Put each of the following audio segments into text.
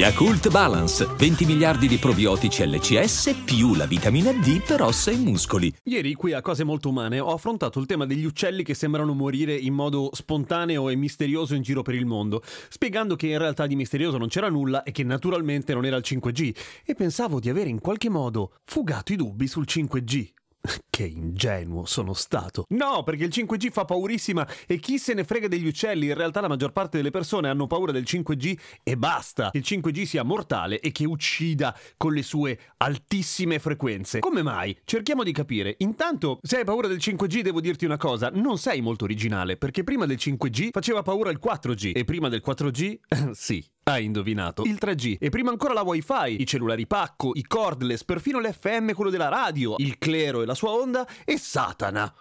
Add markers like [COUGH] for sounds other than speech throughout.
Yakult Balance, 20 miliardi di probiotici LCS più la vitamina D per ossa e muscoli. Ieri qui a Cose Molto Umane ho affrontato il tema degli uccelli che sembrano morire in modo spontaneo e misterioso in giro per il mondo, spiegando che in realtà di misterioso non c'era nulla e che naturalmente non era il 5G, e pensavo di avere in qualche modo fugato i dubbi sul 5G. [LAUGHS] Che ingenuo sono stato. No, perché il 5G fa paurissima e chi se ne frega degli uccelli? In realtà la maggior parte delle persone hanno paura del 5G e basta. Che il 5G sia mortale e che uccida con le sue altissime frequenze. Come mai? Cerchiamo di capire. Intanto, se hai paura del 5G, devo dirti una cosa, non sei molto originale, perché prima del 5G faceva paura il 4G e prima del 4G, [LAUGHS] sì, hai indovinato. Il 3G. E prima ancora la Wi-Fi, i cellulari pacco, i cordless, perfino l'FM, quello della radio, il clero e la sua onda, e Satana.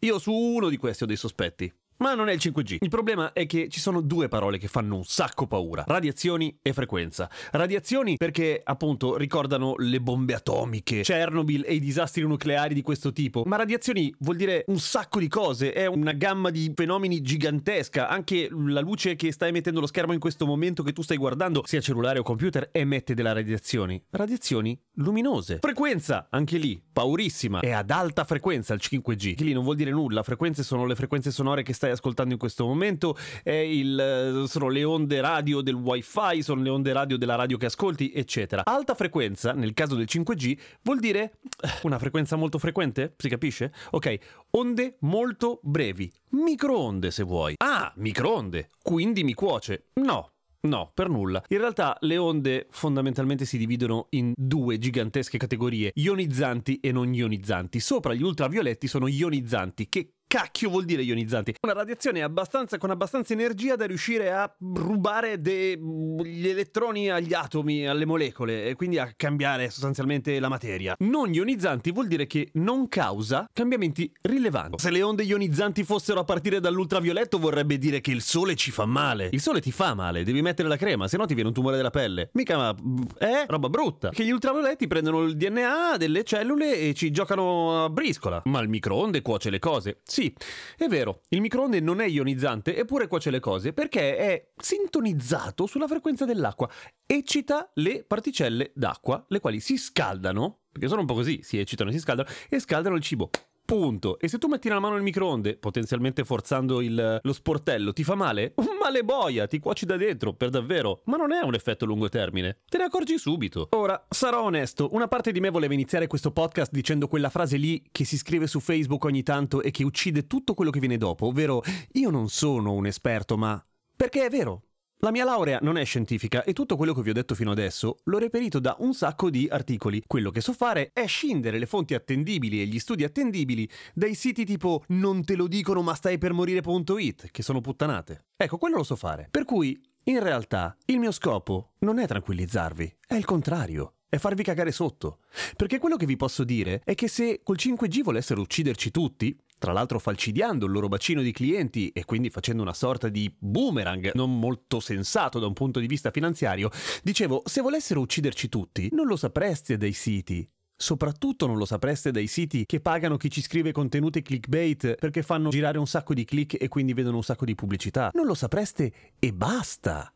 Io su uno di questi ho dei sospetti. Ma non è il 5G. Il problema è che ci sono due parole che fanno un sacco paura: radiazioni e frequenza. Radiazioni perché appunto ricordano le bombe atomiche, Chernobyl e i disastri nucleari di questo tipo. Ma radiazioni vuol dire un sacco di cose, è una gamma di fenomeni gigantesca. Anche la luce che sta emettendo lo schermo in questo momento che tu stai guardando, sia cellulare o computer, emette delle radiazioni. Radiazioni luminose. Frequenza, anche lì, paurissima. È ad alta frequenza il 5G. Che lì non vuol dire nulla, frequenze sono le frequenze sonore che stai ascoltando in questo momento, il, sono le onde radio del wifi, sono le onde radio della radio che ascolti, eccetera. Alta frequenza, nel caso del 5G, vuol dire eh, una frequenza molto frequente, si capisce? Ok, onde molto brevi, microonde se vuoi. Ah, microonde, quindi mi cuoce. No, No, per nulla. In realtà le onde fondamentalmente si dividono in due gigantesche categorie, ionizzanti e non ionizzanti. Sopra gli ultravioletti sono ionizzanti, che cacchio vuol dire ionizzanti? Una radiazione abbastanza, con abbastanza energia da riuscire a rubare gli elettroni agli atomi, alle molecole e quindi a cambiare sostanzialmente la materia. Non ionizzanti vuol dire che non causa cambiamenti rilevanti. Se le onde ionizzanti fossero a partire dall'ultravioletto vorrebbe dire che il sole ci fa male. Il sole ti fa male, devi mettere la crema, se no ti viene un tumore della pelle. Mica ma è roba brutta. Che gli ultravioletti prendono il DNA delle cellule e ci giocano a briscola. Ma il microonde cuoce le cose. Sì, sì, è vero, il microonde non è ionizzante eppure cuoce le cose perché è sintonizzato sulla frequenza dell'acqua, eccita le particelle d'acqua, le quali si scaldano, perché sono un po' così, si eccitano e si scaldano, e scaldano il cibo. Punto. E se tu metti la mano nel microonde, potenzialmente forzando il, lo sportello, ti fa male? [LAUGHS] Un male boia, ti cuoci da dentro, per davvero. Ma non è un effetto a lungo termine. Te ne accorgi subito. Ora, sarò onesto, una parte di me voleva iniziare questo podcast dicendo quella frase lì che si scrive su Facebook ogni tanto e che uccide tutto quello che viene dopo, ovvero io non sono un esperto, ma... Perché è vero, la mia laurea non è scientifica e tutto quello che vi ho detto fino adesso l'ho reperito da un sacco di articoli. Quello che so fare è scindere le fonti attendibili e gli studi attendibili dai siti tipo non te lo dicono ma stai per morire.it, che sono puttanate. Ecco, quello lo so fare. Per cui, in realtà, il mio scopo non è tranquillizzarvi, è il contrario è farvi cagare sotto. Perché quello che vi posso dire è che se col 5G volessero ucciderci tutti, tra l'altro falcidiando il loro bacino di clienti e quindi facendo una sorta di boomerang non molto sensato da un punto di vista finanziario, dicevo, se volessero ucciderci tutti, non lo sapreste dai siti. Soprattutto non lo sapreste dai siti che pagano chi ci scrive contenuti clickbait perché fanno girare un sacco di click e quindi vedono un sacco di pubblicità. Non lo sapreste e basta.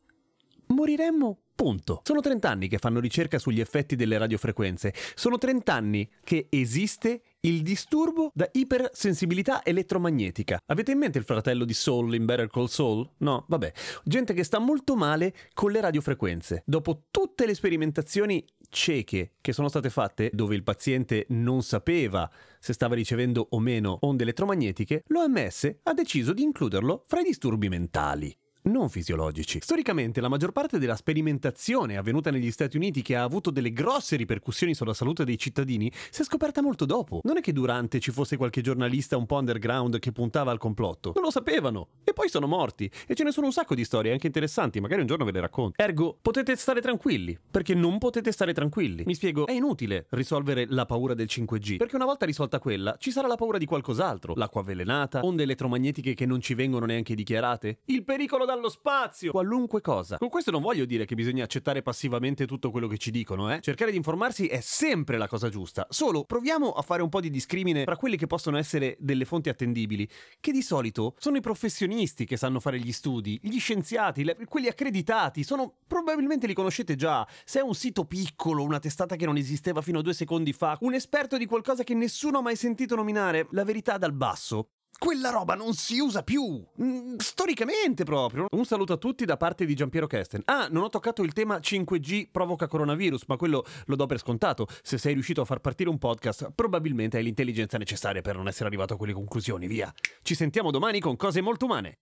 Moriremmo Punto. Sono 30 anni che fanno ricerca sugli effetti delle radiofrequenze. Sono 30 anni che esiste il disturbo da ipersensibilità elettromagnetica. Avete in mente il fratello di Soul in Better Call Saul? No? Vabbè. Gente che sta molto male con le radiofrequenze. Dopo tutte le sperimentazioni cieche che sono state fatte, dove il paziente non sapeva se stava ricevendo o meno onde elettromagnetiche, l'OMS ha deciso di includerlo fra i disturbi mentali. Non fisiologici. Storicamente la maggior parte della sperimentazione avvenuta negli Stati Uniti che ha avuto delle grosse ripercussioni sulla salute dei cittadini si è scoperta molto dopo. Non è che durante ci fosse qualche giornalista un po' underground che puntava al complotto. Non lo sapevano. E poi sono morti. E ce ne sono un sacco di storie anche interessanti, magari un giorno ve le racconto. Ergo, potete stare tranquilli, perché non potete stare tranquilli. Mi spiego, è inutile risolvere la paura del 5G, perché una volta risolta quella, ci sarà la paura di qualcos'altro. L'acqua avvelenata, onde elettromagnetiche che non ci vengono neanche dichiarate, il pericolo dallo spazio, qualunque cosa. Con questo non voglio dire che bisogna accettare passivamente tutto quello che ci dicono, eh. Cercare di informarsi è sempre la cosa giusta. Solo proviamo a fare un po' di discrimine tra quelli che possono essere delle fonti attendibili, che di solito sono i professionisti che sanno fare gli studi, gli scienziati, le, quelli accreditati, sono probabilmente li conoscete già. Se è un sito piccolo, una testata che non esisteva fino a due secondi fa, un esperto di qualcosa che nessuno ha mai sentito nominare, la verità dal basso quella roba non si usa più. Mm, storicamente proprio. Un saluto a tutti da parte di Giampiero Kesten. Ah, non ho toccato il tema 5G provoca coronavirus, ma quello lo do per scontato. Se sei riuscito a far partire un podcast, probabilmente hai l'intelligenza necessaria per non essere arrivato a quelle conclusioni, via. Ci sentiamo domani con cose molto umane.